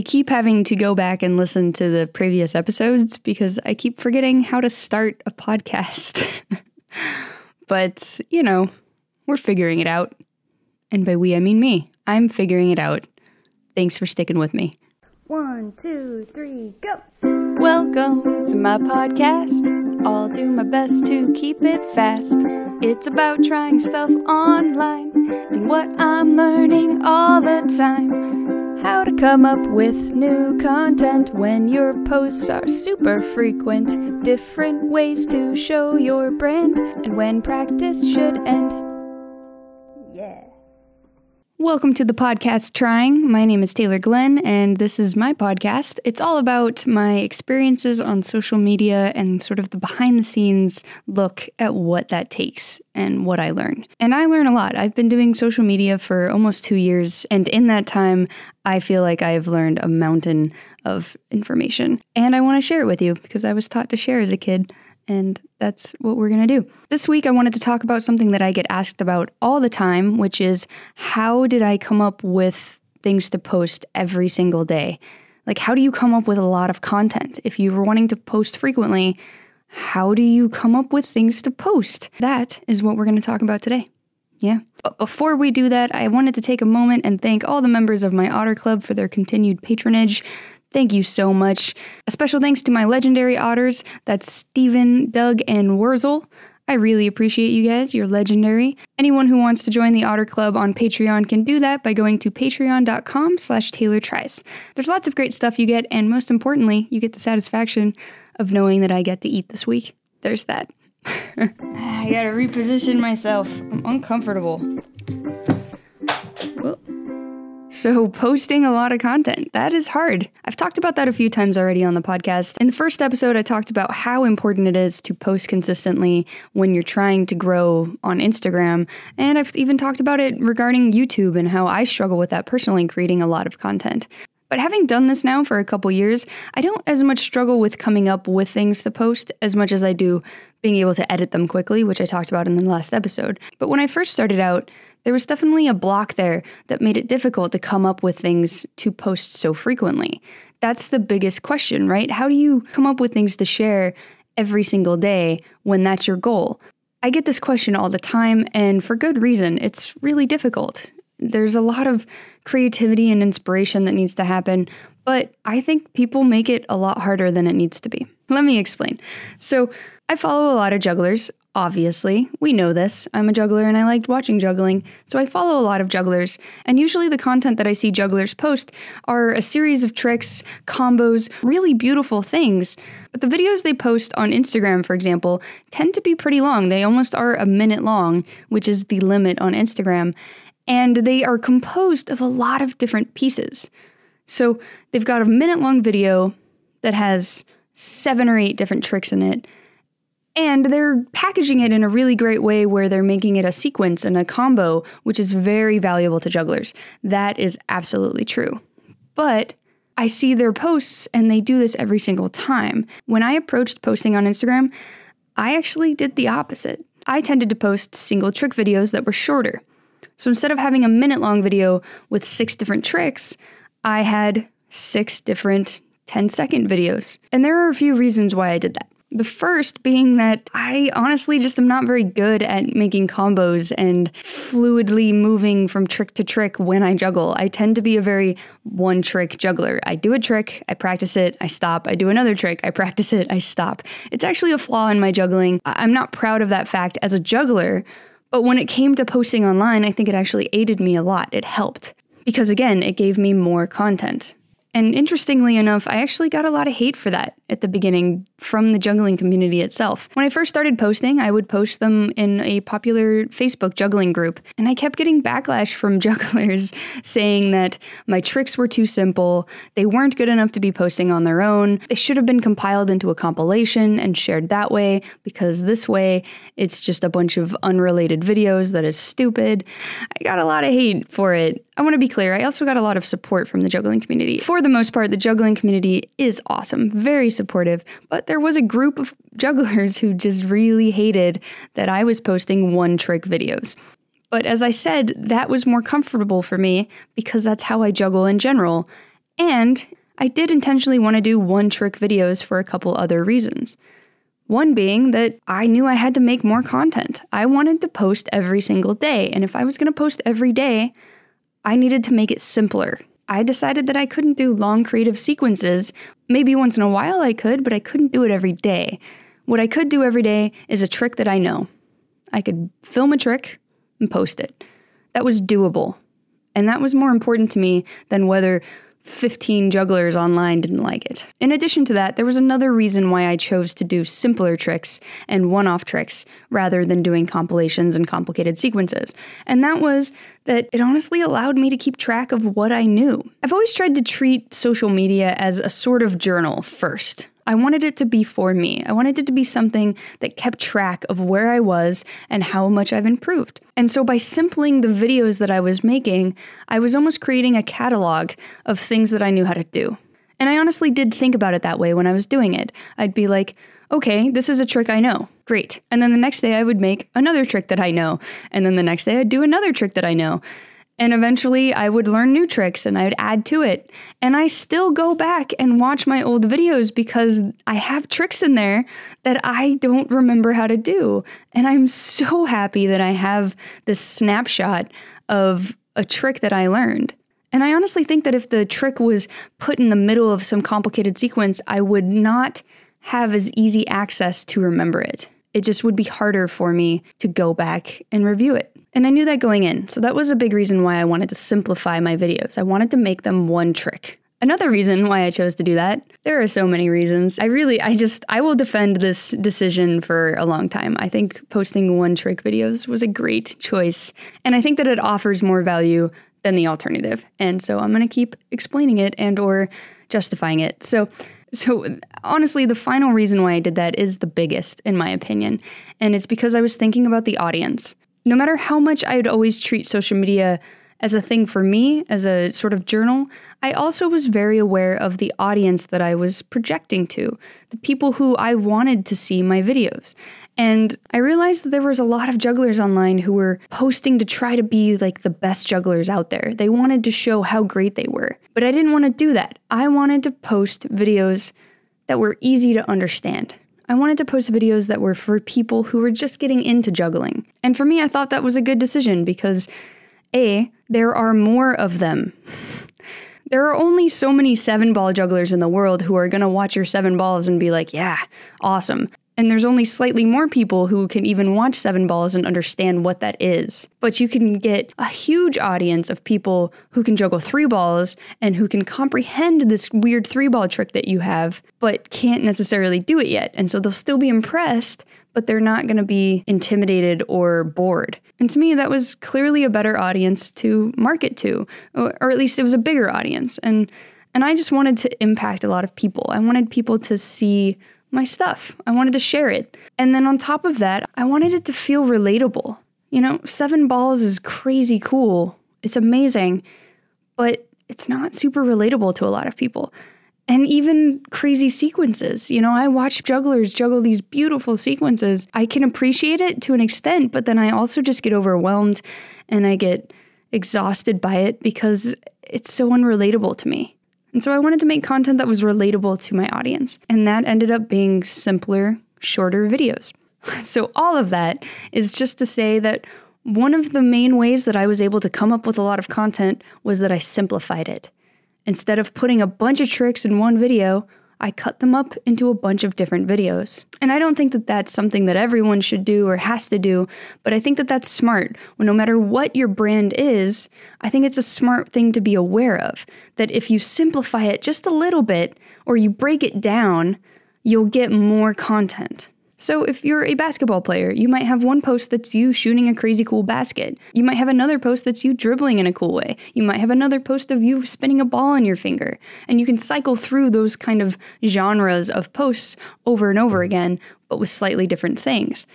I keep having to go back and listen to the previous episodes because I keep forgetting how to start a podcast. but, you know, we're figuring it out. And by we, I mean me. I'm figuring it out. Thanks for sticking with me. One, two, three, go! Welcome to my podcast. I'll do my best to keep it fast. It's about trying stuff online and what I'm learning all the time. How to come up with new content when your posts are super frequent. Different ways to show your brand and when practice should end. Welcome to the podcast Trying. My name is Taylor Glenn, and this is my podcast. It's all about my experiences on social media and sort of the behind the scenes look at what that takes and what I learn. And I learn a lot. I've been doing social media for almost two years, and in that time, I feel like I've learned a mountain of information. And I want to share it with you because I was taught to share as a kid and that's what we're going to do. This week, I wanted to talk about something that I get asked about all the time, which is how did I come up with things to post every single day? Like, how do you come up with a lot of content? If you were wanting to post frequently, how do you come up with things to post? That is what we're going to talk about today. Yeah. But before we do that, I wanted to take a moment and thank all the members of my Otter Club for their continued patronage. Thank you so much. A special thanks to my legendary otters. That's Steven, Doug, and Wurzel. I really appreciate you guys. You're legendary. Anyone who wants to join the Otter Club on Patreon can do that by going to patreon.com slash Taylor Tries. There's lots of great stuff you get, and most importantly, you get the satisfaction of knowing that I get to eat this week. There's that. I gotta reposition myself. I'm uncomfortable. Well, so, posting a lot of content, that is hard. I've talked about that a few times already on the podcast. In the first episode, I talked about how important it is to post consistently when you're trying to grow on Instagram. And I've even talked about it regarding YouTube and how I struggle with that personally, creating a lot of content. But having done this now for a couple years, I don't as much struggle with coming up with things to post as much as I do being able to edit them quickly, which I talked about in the last episode. But when I first started out, there was definitely a block there that made it difficult to come up with things to post so frequently. That's the biggest question, right? How do you come up with things to share every single day when that's your goal? I get this question all the time, and for good reason. It's really difficult. There's a lot of creativity and inspiration that needs to happen, but I think people make it a lot harder than it needs to be. Let me explain. So, I follow a lot of jugglers. Obviously, we know this. I'm a juggler and I liked watching juggling, so I follow a lot of jugglers. And usually, the content that I see jugglers post are a series of tricks, combos, really beautiful things. But the videos they post on Instagram, for example, tend to be pretty long. They almost are a minute long, which is the limit on Instagram. And they are composed of a lot of different pieces. So they've got a minute long video that has seven or eight different tricks in it and they're packaging it in a really great way where they're making it a sequence and a combo, which is very valuable to jugglers. That is absolutely true. But I see their posts and they do this every single time. When I approached posting on Instagram, I actually did the opposite. I tended to post single trick videos that were shorter. So instead of having a minute long video with six different tricks, I had six different 10 second videos. And there are a few reasons why I did that. The first being that I honestly just am not very good at making combos and fluidly moving from trick to trick when I juggle. I tend to be a very one trick juggler. I do a trick, I practice it, I stop. I do another trick, I practice it, I stop. It's actually a flaw in my juggling. I'm not proud of that fact as a juggler, but when it came to posting online, I think it actually aided me a lot. It helped. Because again, it gave me more content. And interestingly enough, I actually got a lot of hate for that at the beginning from the juggling community itself. When I first started posting, I would post them in a popular Facebook juggling group, and I kept getting backlash from jugglers saying that my tricks were too simple, they weren't good enough to be posting on their own, they should have been compiled into a compilation and shared that way, because this way it's just a bunch of unrelated videos that is stupid. I got a lot of hate for it. I want to be clear, I also got a lot of support from the juggling community. For the most part, the juggling community is awesome, very supportive, but there was a group of jugglers who just really hated that I was posting one trick videos. But as I said, that was more comfortable for me because that's how I juggle in general. And I did intentionally want to do one trick videos for a couple other reasons. One being that I knew I had to make more content. I wanted to post every single day, and if I was going to post every day, I needed to make it simpler. I decided that I couldn't do long creative sequences. Maybe once in a while I could, but I couldn't do it every day. What I could do every day is a trick that I know. I could film a trick and post it. That was doable. And that was more important to me than whether 15 jugglers online didn't like it. In addition to that, there was another reason why I chose to do simpler tricks and one off tricks rather than doing compilations and complicated sequences. And that was that it honestly allowed me to keep track of what I knew. I've always tried to treat social media as a sort of journal first. I wanted it to be for me. I wanted it to be something that kept track of where I was and how much I've improved. And so by simpling the videos that I was making, I was almost creating a catalog of things that I knew how to do. And I honestly did think about it that way when I was doing it. I'd be like, okay, this is a trick I know. Great. And then the next day I would make another trick that I know. And then the next day I'd do another trick that I know. And eventually I would learn new tricks and I would add to it. And I still go back and watch my old videos because I have tricks in there that I don't remember how to do. And I'm so happy that I have this snapshot of a trick that I learned. And I honestly think that if the trick was put in the middle of some complicated sequence, I would not have as easy access to remember it. It just would be harder for me to go back and review it. And I knew that going in, so that was a big reason why I wanted to simplify my videos. I wanted to make them one trick. Another reason why I chose to do that, there are so many reasons. I really, I just, I will defend this decision for a long time. I think posting one trick videos was a great choice, and I think that it offers more value than the alternative. And so I'm going to keep explaining it and or justifying it. So so honestly, the final reason why I did that is the biggest in my opinion, and it's because I was thinking about the audience no matter how much I'd always treat social media as a thing for me, as a sort of journal, I also was very aware of the audience that I was projecting to, the people who I wanted to see my videos. And I realized that there was a lot of jugglers online who were posting to try to be like the best jugglers out there. They wanted to show how great they were. But I didn't want to do that. I wanted to post videos that were easy to understand. I wanted to post videos that were for people who were just getting into juggling. And for me, I thought that was a good decision because A, there are more of them. There are only so many seven ball jugglers in the world who are going to watch your seven balls and be like, yeah, awesome. And there's only slightly more people who can even watch Seven Balls and understand what that is. But you can get a huge audience of people who can juggle three balls and who can comprehend this weird three ball trick that you have, but can't necessarily do it yet. And so they'll still be impressed, but they're not going to be intimidated or bored. And to me, that was clearly a better audience to market to, or, at least it was a bigger audience. And and I just wanted to impact a lot of people. I wanted people to see my stuff. I wanted to share it. And then on top of that, I wanted it to feel relatable. You know, seven balls is crazy cool. It's amazing, but it's not super relatable to a lot of people. And even crazy sequences. You know, I watch jugglers juggle these beautiful sequences. I can appreciate it to an extent, but then I also just get overwhelmed and I get exhausted by it because it's so unrelatable to me. And so I wanted to make content that was relatable to my audience. And that ended up being simpler, shorter videos. So all of that is just to say that one of the main ways that I was able to come up with a lot of content was that I simplified it. Instead of putting a bunch of tricks in one video, I cut them up into a bunch of different videos. And I don't think that that's something that everyone should do or has to do, but I think that that's smart. No matter what your brand is, I think it's a smart thing to be aware of. That if you simplify it just a little bit or you break it down, you'll get more content. So, if you're a basketball player, you might have one post that's you shooting a crazy cool basket. You might have another post that's you dribbling in a cool way. You might have another post of you spinning a ball on your finger. And you can cycle through those kind of genres of posts over and over again, but with slightly different things.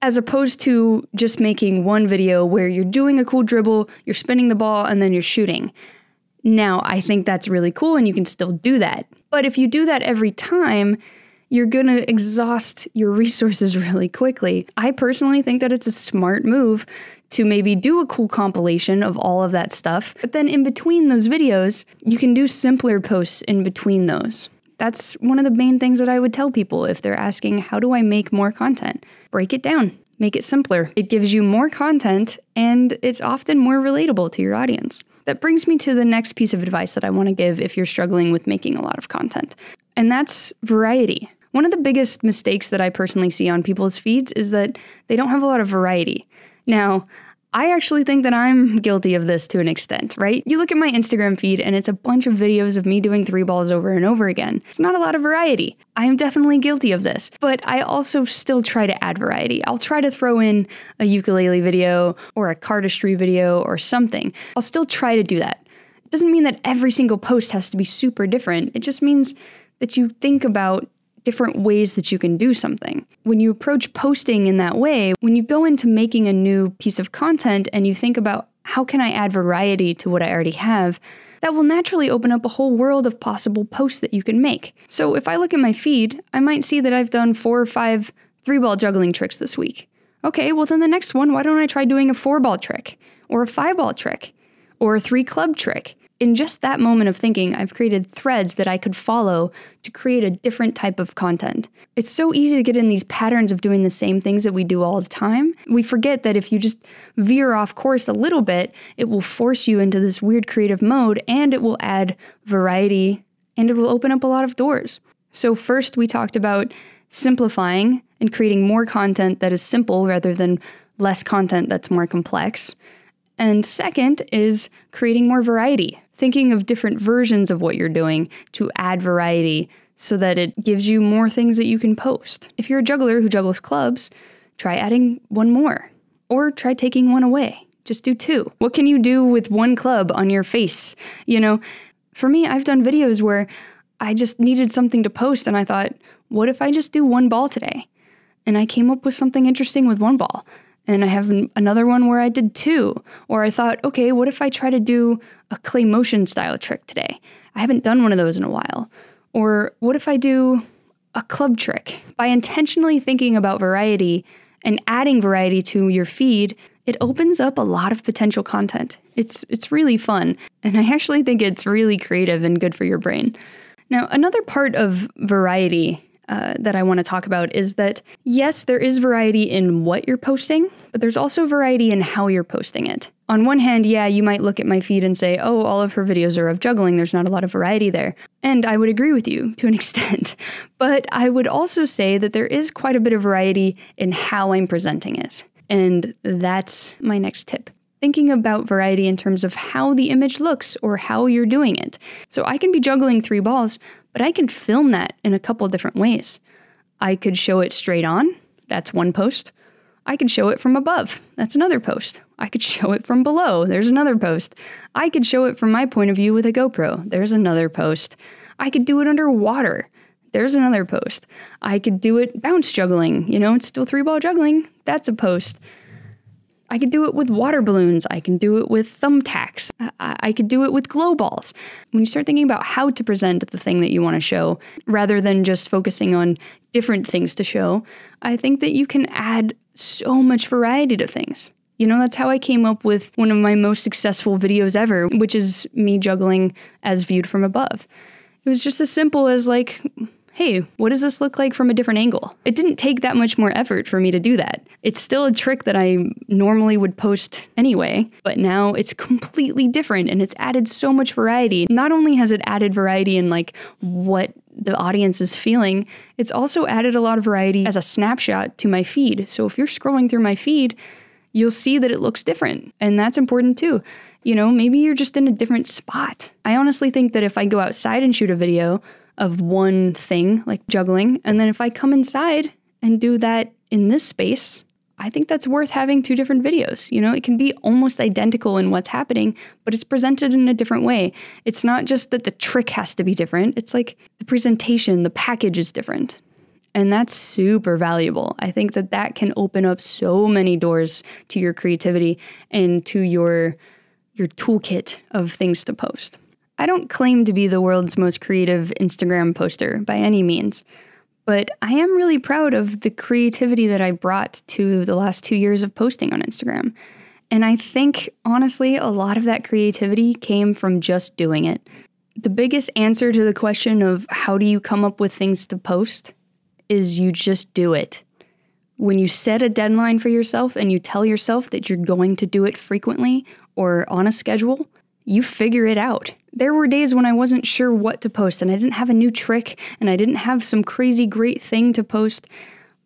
As opposed to just making one video where you're doing a cool dribble, you're spinning the ball, and then you're shooting. Now, I think that's really cool and you can still do that. But if you do that every time, you're going to exhaust your resources really quickly. I personally think that it's a smart move to maybe do a cool compilation of all of that stuff. But then in between those videos, you can do simpler posts in between those. That's one of the main things that I would tell people if they're asking, how do I make more content? Break it down, make it simpler. It gives you more content and it's often more relatable to your audience. That brings me to the next piece of advice that I want to give if you're struggling with making a lot of content, and that's variety. One of the biggest mistakes that I personally see on people's feeds is that they don't have a lot of variety. Now, I actually think that I'm guilty of this to an extent, right? You look at my Instagram feed and it's a bunch of videos of me doing three balls over and over again. It's not a lot of variety. I am definitely guilty of this, but I also still try to add variety. I'll try to throw in a ukulele video or a cardistry video or something. I'll still try to do that. It doesn't mean that every single post has to be super different. It just means that you think about different ways that you can do something. When you approach posting in that way, when you go into making a new piece of content and you think about how can I add variety to what I already have, that will naturally open up a whole world of possible posts that you can make. So if I look at my feed, I might see that I've done four or five three ball juggling tricks this week. Okay, well, then the next one, why don't I try doing a four ball trick, or a five ball trick, or a three club trick? In just that moment of thinking, I've created threads that I could follow to create a different type of content. It's so easy to get in these patterns of doing the same things that we do all the time. We forget that if you just veer off course a little bit, it will force you into this weird creative mode and it will add variety and it will open up a lot of doors. So, first, we talked about simplifying and creating more content that is simple rather than less content that's more complex. And second is creating more variety thinking of different versions of what you're doing to add variety so that it gives you more things that you can post. If you're a juggler who juggles clubs, try adding one more or try taking one away. Just do two. What can you do with one club on your face? You know, for me, I've done videos where I just needed something to post and I thought, what if I just do one ball today? And I came up with something interesting with one ball. And I have another one where I did two. Or I thought, okay, what if I try to do a clay motion style trick today. I haven't done one of those in a while. Or what if I do a club trick? By intentionally thinking about variety and adding variety to your feed, it opens up a lot of potential content. It's it's really fun, and I actually think it's really creative and good for your brain. Now, another part of variety uh, that I want to talk about is that yes, there is variety in what you're posting, but there's also variety in how you're posting it. On one hand, yeah, you might look at my feed and say, oh, all of her videos are of juggling, there's not a lot of variety there. And I would agree with you to an extent. But I would also say that there is quite a bit of variety in how I'm presenting it. And that's my next tip thinking about variety in terms of how the image looks or how you're doing it. So I can be juggling three balls, but I can film that in a couple different ways. I could show it straight on, that's one post. I could show it from above, that's another post. I could show it from below, there's another post. I could show it from my point of view with a GoPro, there's another post. I could do it underwater, there's another post. I could do it bounce juggling, you know, it's still three ball juggling, that's a post. I could do it with water balloons. I can do it with thumbtacks. I, I could do it with glow balls. When you start thinking about how to present the thing that you want to show, rather than just focusing on different things to show, I think that you can add so much variety to things. You know, that's how I came up with one of my most successful videos ever, which is me juggling as viewed from above. It was just as simple as like, hey, what does this look like from a different angle? It didn't take that much more effort for me to do that. It's still a trick that I normally would post anyway, but now it's completely different and it's added so much variety. Not only has it added variety in like what the audience is feeling, it's also added a lot of variety as a snapshot to my feed. So if you're scrolling through my feed, you'll see that it looks different. And that's important too. You know, maybe you're just in a different spot. I honestly think that if I go outside and shoot a video, of one thing, like juggling. And then if I come inside and do that in this space, I think that's worth having two different videos. You know, it can be almost identical in what's happening, but it's presented in a different way. It's not just that the trick has to be different, it's like the presentation, the package is different. And that's super valuable. I think that that can open up so many doors to your creativity and to your your toolkit of things to post. I don't claim to be the world's most creative Instagram poster by any means, but I am really proud of the creativity that I brought to the last two years of posting on Instagram. And I think, honestly, a lot of that creativity came from just doing it. The biggest answer to the question of how do you come up with things to post is you just do it. When you set a deadline for yourself and you tell yourself that you're going to do it frequently or on a schedule, you figure it out. There were days when I wasn't sure what to post and I didn't have a new trick and I didn't have some crazy great thing to post,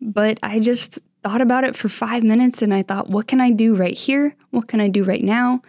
but I just thought about it for five minutes and I thought, what can I do right here? What can I do right now?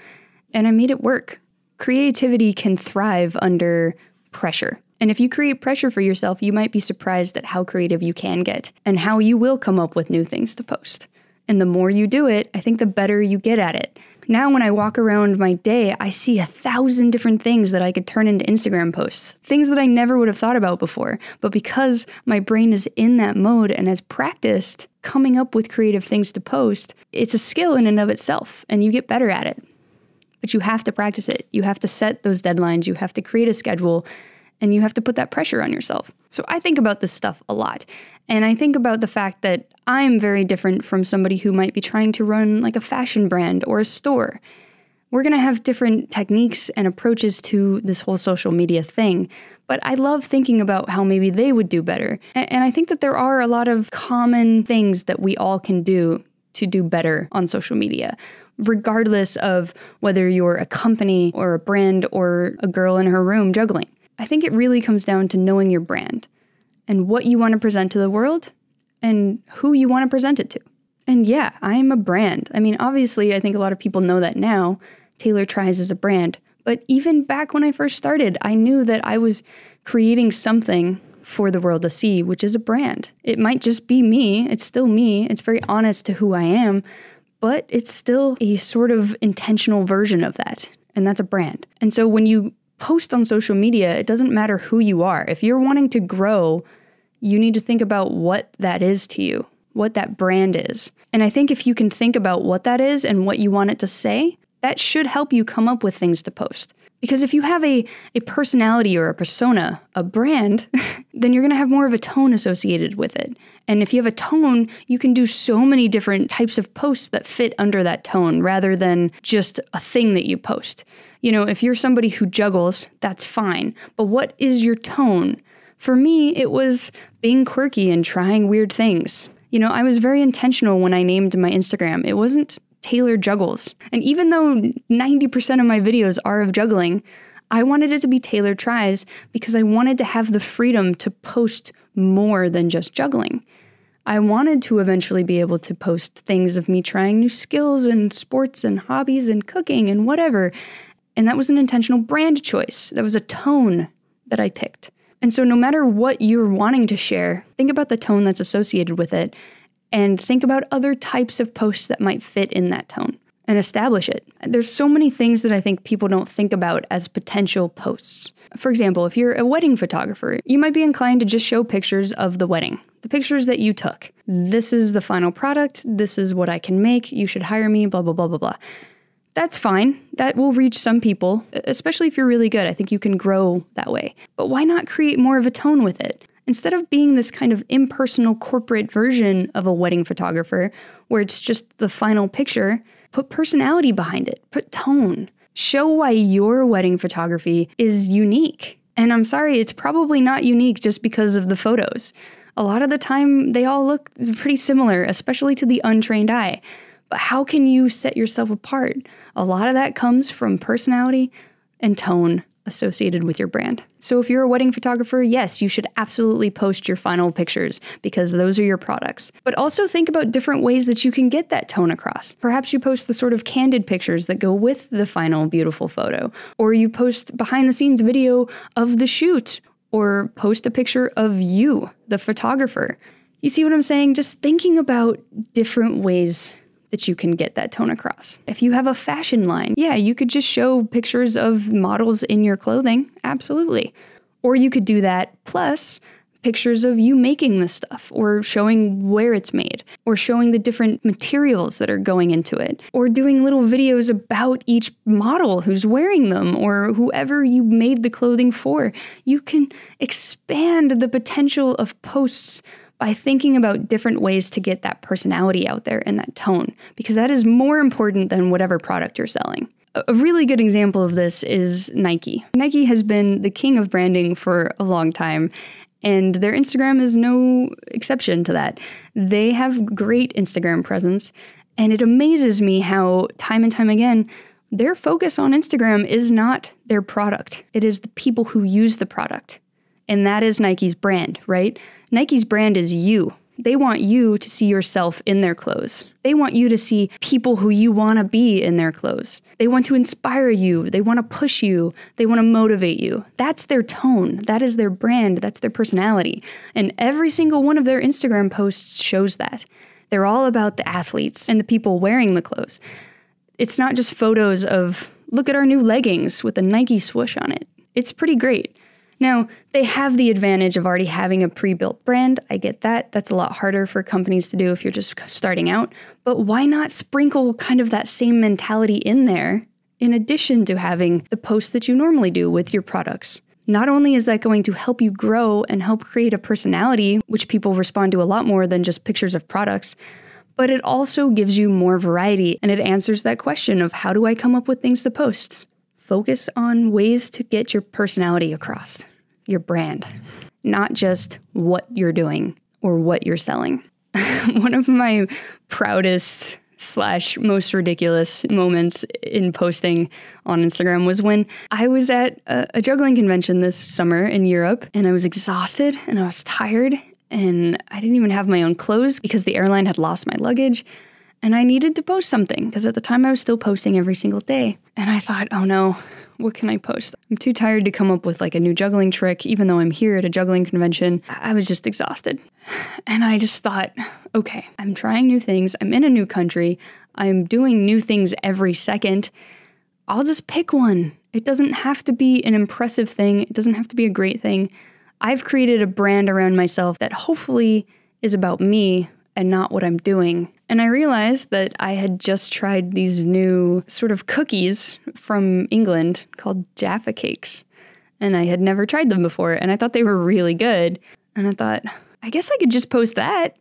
And I made it work. Creativity can thrive under pressure. And if you create pressure for yourself, you might be surprised at how creative you can get and how you will come up with new things to post. And the more you do it, I think the better you get at it. Now, when I walk around my day, I see a thousand different things that I could turn into Instagram posts, things that I never would have thought about before. But because my brain is in that mode and has practiced coming up with creative things to post, it's a skill in and of itself, and you get better at it. But you have to practice it. You have to set those deadlines, you have to create a schedule, and you have to put that pressure on yourself. So I think about this stuff a lot. And I think about the fact that I'm very different from somebody who might be trying to run like a fashion brand or a store. We're going to have different techniques and approaches to this whole social media thing, but I love thinking about how maybe they would do better. And I think that there are a lot of common things that we all can do to do better on social media, regardless of whether you're a company or a brand or a girl in her room juggling. I think it really comes down to knowing your brand and what you want to present to the world and who you want to present it to. And yeah, I am a brand. I mean, obviously, I think a lot of people know that now. Taylor Tries is a brand. But even back when I first started, I knew that I was creating something for the world to see, which is a brand. It might just be me, it's still me, it's very honest to who I am, but it's still a sort of intentional version of that. And that's a brand. And so when you post on social media, it doesn't matter who you are. If you're wanting to grow, you need to think about what that is to you, what that brand is. And I think if you can think about what that is and what you want it to say, that should help you come up with things to post. Because if you have a, a personality or a persona, a brand, then you're gonna have more of a tone associated with it. And if you have a tone, you can do so many different types of posts that fit under that tone rather than just a thing that you post. You know, if you're somebody who juggles, that's fine. But what is your tone? For me, it was being quirky and trying weird things. You know, I was very intentional when I named my Instagram. It wasn't Taylor Juggles. And even though 90% of my videos are of juggling, I wanted it to be Taylor Tries because I wanted to have the freedom to post more than just juggling. I wanted to eventually be able to post things of me trying new skills and sports and hobbies and cooking and whatever. And that was an intentional brand choice. That was a tone that I picked. And so, no matter what you're wanting to share, think about the tone that's associated with it and think about other types of posts that might fit in that tone and establish it. There's so many things that I think people don't think about as potential posts. For example, if you're a wedding photographer, you might be inclined to just show pictures of the wedding, the pictures that you took. This is the final product, this is what I can make, you should hire me, blah, blah, blah, blah, blah that's fine. That will reach some people, especially if you're really good. I think you can grow that way. But why not create more of a tone with it? Instead of being this kind of impersonal corporate version of a wedding photographer where it's just the final picture, put personality behind it, put tone. Show why your wedding photography is unique. And I'm sorry, it's probably not unique just because of the photos. A lot of the time, they all look pretty similar, especially to the untrained eye. But how can you set yourself apart? A lot of that comes from personality and tone associated with your brand. So if you're a wedding photographer, yes, you should absolutely post your final pictures because those are your products. But also think about different ways that you can get that tone across. Perhaps you post the sort of candid pictures that go with the final beautiful photo, or you post behind the scenes video of the shoot, or post a picture of you, the photographer. You see what I'm saying? Just thinking about different ways that you can get that tone across. If you have a fashion line, yeah, you could just show pictures of models in your clothing, absolutely. Or you could do that plus pictures of you making the stuff or showing where it's made or showing the different materials that are going into it or doing little videos about each model who's wearing them or whoever you made the clothing for. You can expand the potential of posts by thinking about different ways to get that personality out there and that tone, because that is more important than whatever product you're selling. A really good example of this is Nike. Nike has been the king of branding for a long time, and their Instagram is no exception to that. They have great Instagram presence, and it amazes me how, time and time again, their focus on Instagram is not their product, it is the people who use the product. And that is Nike's brand, right? Nike's brand is you. They want you to see yourself in their clothes. They want you to see people who you want to be in their clothes. They want to inspire you. They want to push you. They want to motivate you. That's their tone. That is their brand. That's their personality. And every single one of their Instagram posts shows that. They're all about the athletes and the people wearing the clothes. It's not just photos of, look at our new leggings with a Nike swoosh on it. It's pretty great. Now, they have the advantage of already having a pre built brand. I get that. That's a lot harder for companies to do if you're just starting out. But why not sprinkle kind of that same mentality in there in addition to having the posts that you normally do with your products? Not only is that going to help you grow and help create a personality, which people respond to a lot more than just pictures of products, but it also gives you more variety and it answers that question of how do I come up with things to post? Focus on ways to get your personality across, your brand, not just what you're doing or what you're selling. One of my proudest slash most ridiculous moments in posting on Instagram was when I was at a, a, juggling convention this summer in Europe and I was exhausted and I was tired and I didn't even have my own clothes because the airline had lost my luggage and I needed to post something because at the time I was still posting every single day. And I thought, oh no, what can I post? I'm too tired to come up with like a new juggling trick, even though I'm here at a juggling convention. I was just exhausted. And I just thought, okay, I'm trying new things. I'm in a new country. I'm doing new things every second. I'll just pick one. It doesn't have to be an impressive thing, it doesn't have to be a great thing. I've created a brand around myself that hopefully is about me and not what I'm doing. And I realized that I had just tried these new sort of cookies from England called Jaffa Cakes. And I had never tried them before, and I thought they were really good. And I thought, I guess I could just post that.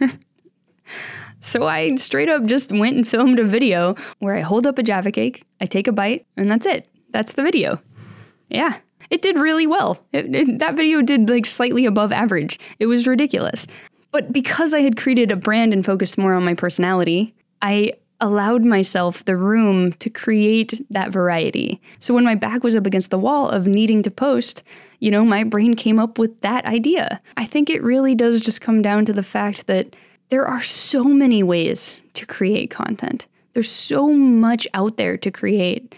so I straight up just went and filmed a video where I hold up a Jaffa cake, I take a bite, and that's it. That's the video. Yeah, it did really well. It, it, that video did like slightly above average. It was ridiculous. But because I had created a brand and focused more on my personality, I allowed myself the room to create that variety. So when my back was up against the wall of needing to post, you know, my brain came up with that idea. I think it really does just come down to the fact that there are so many ways to create content. There's so much out there to create.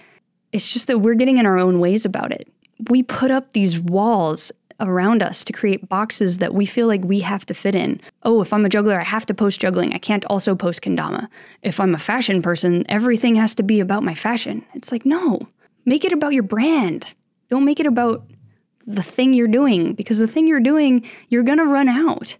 It's just that we're getting in our own ways about it. We put up these walls around us to create boxes that we feel like we have to fit in. Oh, if I'm a juggler, I have to post juggling. I can't also post kendama. If I'm a fashion person, everything has to be about my fashion. It's like, no, make it about your brand. Don't make it about the thing you're doing because the thing you're doing, you're going to run out.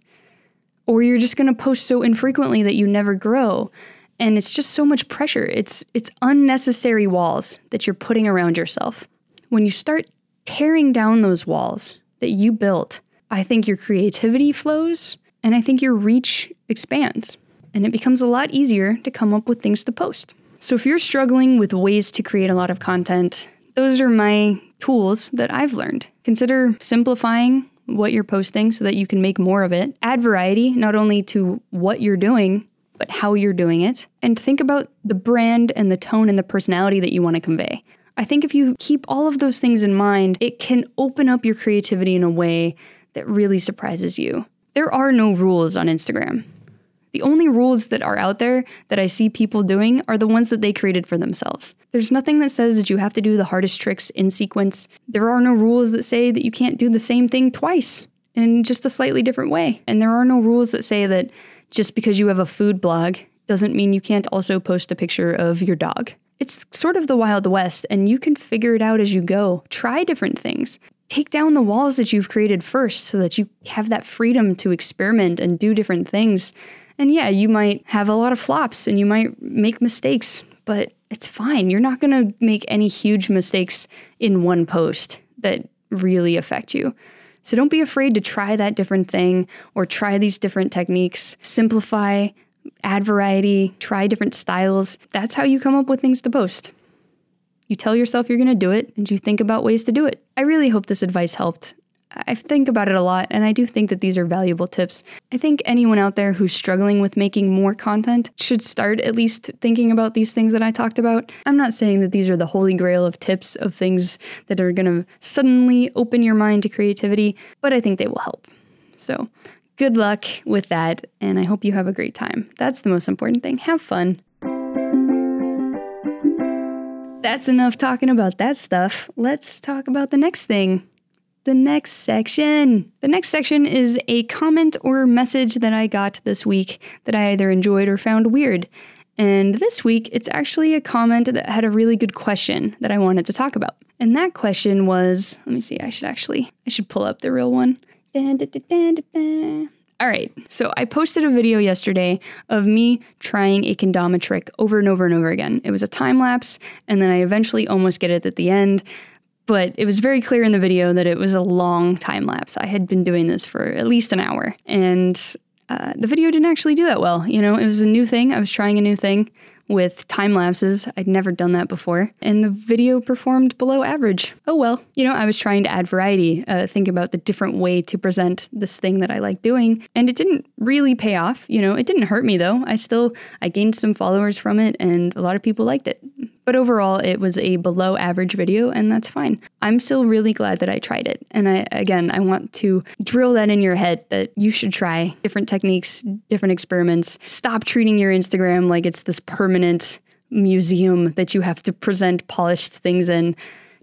Or you're just going to post so infrequently that you never grow. And it's just so much pressure. It's it's unnecessary walls that you're putting around yourself. When you start tearing down those walls that you built, I think your creativity flows and I think your reach expands. And it becomes a lot easier to come up with things to post. So if you're struggling with ways to create a lot of content, those are my tools that I've learned. Consider simplifying what you're posting so that you can make more of it. Add variety, not only to what you're doing, but how you're doing it. And think about the brand and the tone and the personality that you want to convey. I think if you keep all of those things in mind, it can open up your creativity in a way that really surprises you. There are no rules on Instagram. The only rules that are out there that I see people doing are the ones that they created for themselves. There's nothing that says that you have to do the hardest tricks in sequence. There are no rules that say that you can't do the same thing twice in just a slightly different way. And there are no rules that say that just because you have a food blog doesn't mean you can't also post a picture of your dog. It's sort of the Wild West, and you can figure it out as you go. Try different things. Take down the walls that you've created first so that you have that freedom to experiment and do different things. And yeah, you might have a lot of flops and you might make mistakes, but it's fine. You're not going to make any huge mistakes in one post that really affect you. So don't be afraid to try that different thing or try these different techniques. Simplify, add variety, try different styles. That's how you come up with things to post. You tell yourself you're going to do it and you think about ways to do it. I really hope this advice helped. I think about it a lot, and I do think that these are valuable tips. I think anyone out there who's struggling with making more content should start at least thinking about these things that I talked about. I'm not saying that these are the holy grail of tips of things that are going to suddenly open your mind to creativity, but I think they will help. So, good luck with that, and I hope you have a great time. That's the most important thing. Have fun. That's enough talking about that stuff. Let's talk about the next thing the next section. The next section is a comment or message that I got this week that I either enjoyed or found weird. And this week, it's actually a comment that had a really good question that I wanted to talk about. And that question was let me see, I should actually, I should pull up the real one. All right, so I posted a video yesterday of me trying a kendama trick over and over and over again. It was a time lapse, and then I eventually almost get it at the end but it was very clear in the video that it was a long time lapse. I had been doing this for at least an hour, and uh, the video didn't actually do that well. You know, it was a new thing. I was trying a new thing with time lapses. I'd never done that before, and the video performed below average. Oh well. You know, I was trying to add variety, uh, think about the different way to present this thing that I like doing, and it didn't really pay off. You know, it didn't hurt me though. I still I gained some followers from it, and a lot of people liked it. But overall, it was a below average video, and that's fine. I'm still really glad that I tried it. And I, again, I want to drill that in your head that you should try different techniques, different experiments. Stop treating your Instagram like it's this permanent museum that you have to present polished things in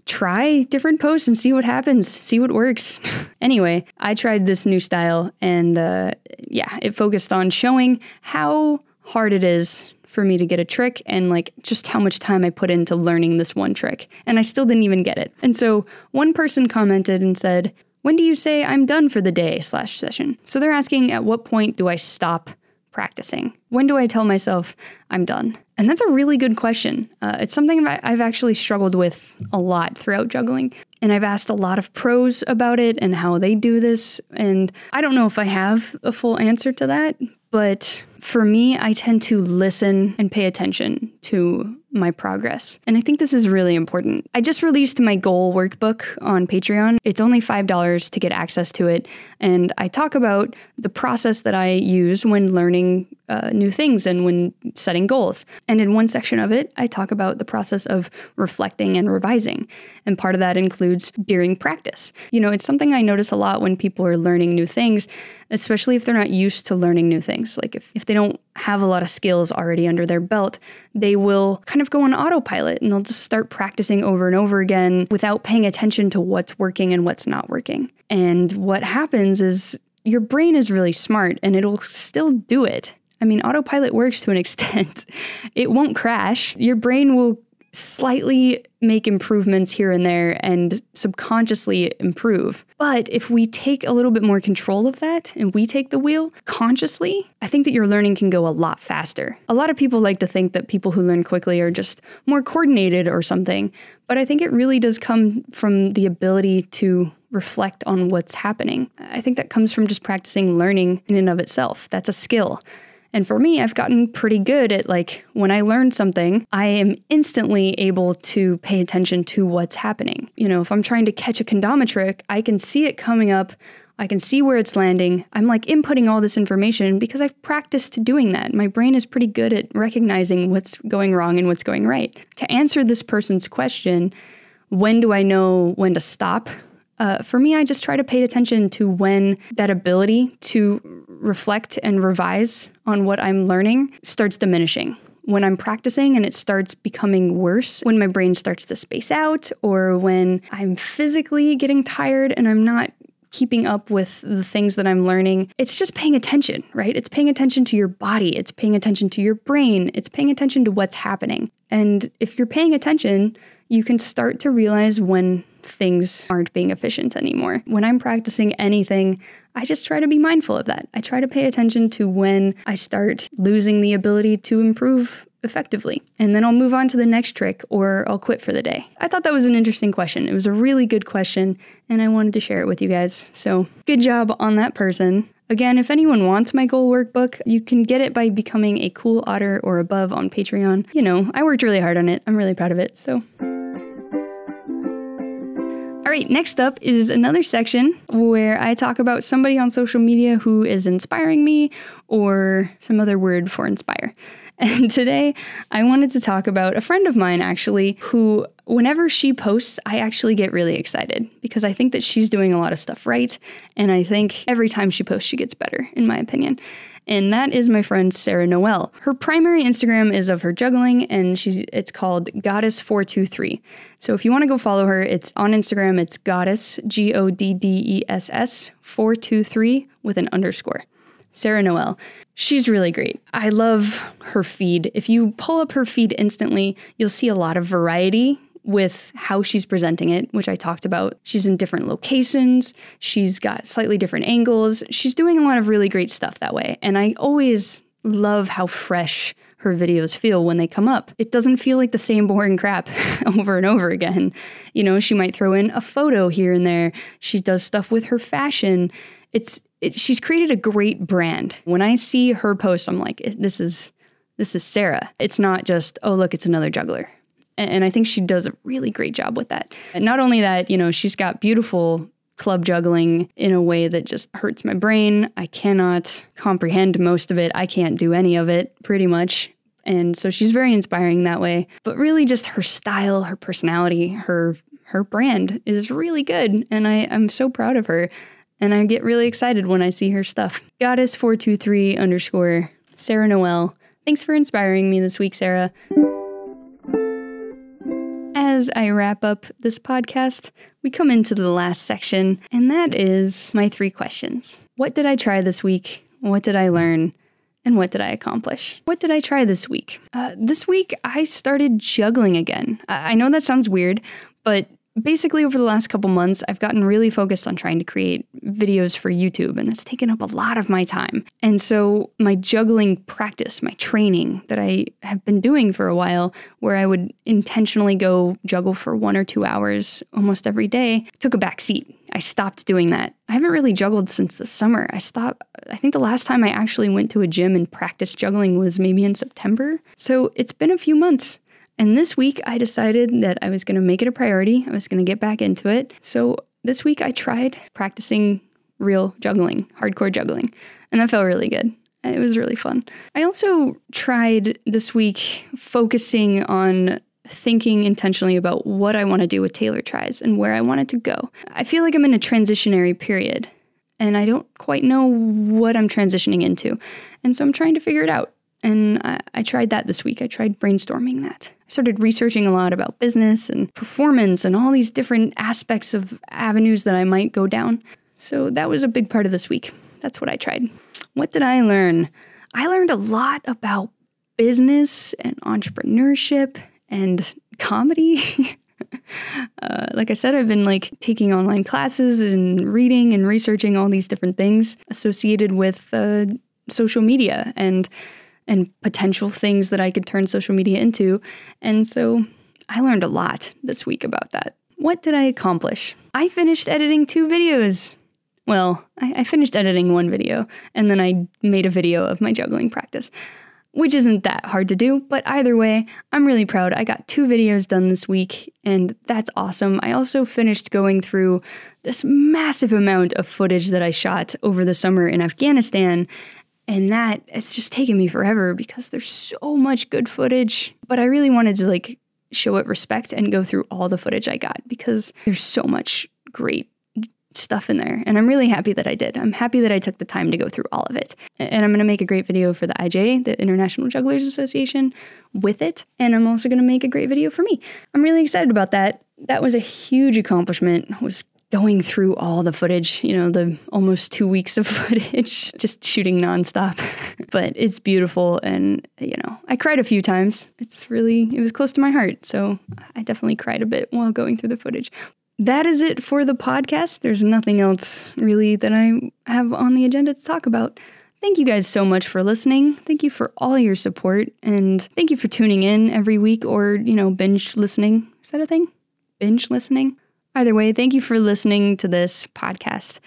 try different posts and see what happens, see what works. anyway, I tried this new style and uh, yeah, it focused on showing how hard it is for me to get a trick and like just how much time I put into learning this one trick. And I still didn't even get it. And so one person commented and said, When do you say I'm done for the day slash session? So they're asking at what point do I stop practicing? When do I tell myself I'm done? And that's a really good question. Uh, it's something I've actually struggled with a lot throughout juggling. And I've asked a lot of pros about it and how they do this. And I don't know if I have a full answer to that, but for me, I tend to listen and pay attention to my progress. And I think this is really important. I just released my goal workbook on Patreon. It's only $5 to get access to it. And I talk about the process that I use when learning uh, new things and when setting goals. And in one section of it, I talk about the process of reflecting and revising. And part of that includes during practice. You know, it's something I notice a lot when people are learning new things, especially if they're not used to learning new things. Like if, if they don't have a lot of skills already under their belt, they will kind of go on autopilot and they'll just start practicing over and over again without paying attention to what's working and what's not working. And what happens is your brain is really smart and it'll still do it. I mean, autopilot works to an extent. It won't crash. Your brain will slightly make improvements here and there and subconsciously improve. But if we take a little bit more control of that and we take the wheel consciously, I think that your learning can go a lot faster. A lot of people like to think that people who learn quickly are just more coordinated or something, but I think it really does come from the ability to reflect on what's happening. I think that comes from just practicing learning in and of itself. That's a skill. And for me, I've gotten pretty good at like when I learn something, I am instantly able to pay attention to what's happening. You know, if I'm trying to catch a kendama trick, I can see it coming up. I can see where it's landing. I'm like inputting all this information because I've practiced doing that. My brain is pretty good at recognizing what's going wrong and what's going right. To answer this person's question, when do I know when to stop? Uh, for me, I just try to pay attention to when that ability to reflect and revise on what I'm learning starts diminishing. When I'm practicing and it starts becoming worse, when my brain starts to space out, or when I'm physically getting tired and I'm not keeping up with the things that I'm learning. It's just paying attention, right? It's paying attention to your body, it's paying attention to your brain, it's paying attention to what's happening. And if you're paying attention, you can start to realize when things aren't being efficient anymore. When I'm practicing anything, I just try to be mindful of that. I try to pay attention to when I start losing the ability to improve effectively. And then I'll move on to the next trick or I'll quit for the day. I thought that was an interesting question. It was a really good question and I wanted to share it with you guys. So, good job on that person. Again, if anyone wants my goal workbook, you can get it by becoming a cool otter or above on Patreon. You know, I worked really hard on it. I'm really proud of it. So, all right, next up is another section where I talk about somebody on social media who is inspiring me or some other word for inspire. And today I wanted to talk about a friend of mine actually who, whenever she posts, I actually get really excited because I think that she's doing a lot of stuff right. And I think every time she posts, she gets better, in my opinion and that is my friend Sarah Noel. Her primary Instagram is of her juggling, and she's it's called Goddess423. So if you want to go follow her, it's on Instagram. It's Goddess G O D D E S S 423 with an underscore. Sarah Noel. She's really great. I love her feed. If you pull up her feed instantly, you'll see a lot of variety with how she's presenting it, which I talked about. She's in different locations, she's got slightly different angles. She's doing a lot of really great stuff that way. And I always love how fresh her videos feel when they come up. It doesn't feel like the same boring crap over and over again. You know, she might throw in a photo here and there. She does stuff with her fashion. It's it, she's created a great brand. When I see her posts, I'm like, this is this is Sarah. It's not just, oh look, it's another juggler. And I think she does a really great job with that. And not only that, you know, she's got beautiful club juggling in a way that just hurts my brain. I cannot comprehend most of it. I can't do any of it, pretty much. And so she's very inspiring that way. But really just her style, her personality, her her brand is really good. And I, I'm so proud of her. And I get really excited when I see her stuff. Goddess423 underscore Sarah Noel. Thanks for inspiring me this week, Sarah as I wrap up this podcast, we come into the last section, and that is my three questions. What did I try this week? What did I learn? And what did I accomplish? What did I try this week? Uh, this week, I started juggling again. I-, I know that sounds weird, but basically over the last couple months i've gotten really focused on trying to create videos for youtube and that's taken up a lot of my time. And so my juggling practice my training that i have been doing for a while where i would intentionally go juggle for one or two hours almost every day took a back seat. I stopped doing that. I haven't really juggled since the summer. I stopped i think the last time i actually went to a gym and practiced juggling was maybe in september. So it's been a few months and this week, I decided that I was going to make it a priority. I was going to get back into it. So this week, I tried practicing real juggling, hardcore juggling, and that felt really good. It was really fun. I also tried this week focusing on thinking intentionally about what I want to do with Taylor Tries and where I want it to go. I feel like I'm in a transitionary period and I don't quite know what I'm transitioning into. And so I'm trying to figure it out. And I, I, tried that this week. I tried brainstorming that. I started researching a lot about business and performance and all these different aspects of avenues that I might go down. So that was a big part of this week. That's what I tried. What did I learn? I learned a lot about business and entrepreneurship and comedy. uh, like I said, I've been like taking online classes and reading and researching all these different things associated with uh, social media and and potential things that I could turn social media into. And so I learned a lot this week about that. What did I accomplish? I finished editing two videos. Well, I, I, finished editing one video and then I made a video of my juggling practice, which isn't that hard to do, but either way, I'm really proud. I got two videos done this week and that's awesome. I also finished going through this massive amount of footage that I shot over the summer in Afghanistan and that it's just taken me forever because there's so much good footage. But i really wanted to like show it respect and go through all the footage i got because there's so much great stuff in there. And i'm really happy that i did. I'm happy that i took the time to go through all of it. And i'm going to make a great video for the ij the international jugglers association with it. And i'm also going to make a great video for me. I'm really excited about that. That was a huge accomplishment. Was going through all the footage, you know, the almost two weeks of footage, just shooting nonstop. but it's beautiful. And, you know, I cried a few times. It's really, it was close to my heart. So I definitely cried a bit while going through the footage. That is it for the podcast. There's nothing else really that I have on the agenda to talk about. Thank you guys so much for listening. Thank you for all your support and thank you for tuning in every week or, you know, binge listening. Is that a thing? Binge listening? Either way, thank you for listening to this podcast.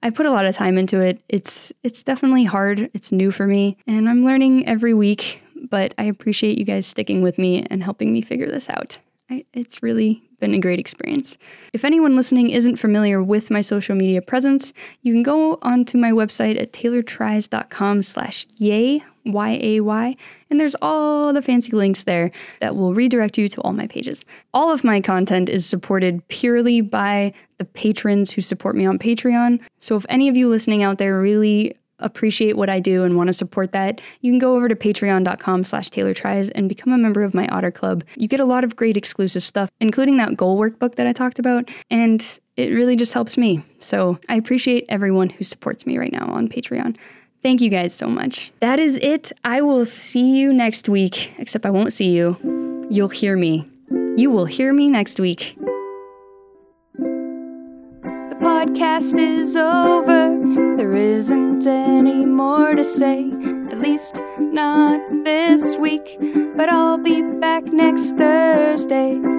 I put a lot of time into it. It's it's definitely hard. It's new for me and I'm learning every week, but I appreciate you guys sticking with me and helping me figure this out. I, it's really been a great experience. If anyone listening isn't familiar with my social media presence, you can go onto my website at taylortries.com slash yay, Y-A-Y, and there's all the fancy links there that will redirect you to all my pages. All of my content is supported purely by the patrons who support me on Patreon. So if any of you listening out there really appreciate what I do and want to support that, you can go over to patreon.com slash Taylor Tries and become a member of my Otter Club. You get a lot of great exclusive stuff, including that goal workbook that I talked about, and it really just helps me. So I appreciate everyone who supports me right now on Patreon. Thank you guys so much. That is it. I will see you next week, except I won't see you. You'll hear me. You will hear me next week. The podcast is over. There isn't any more to say, at least not this week. But I'll be back next Thursday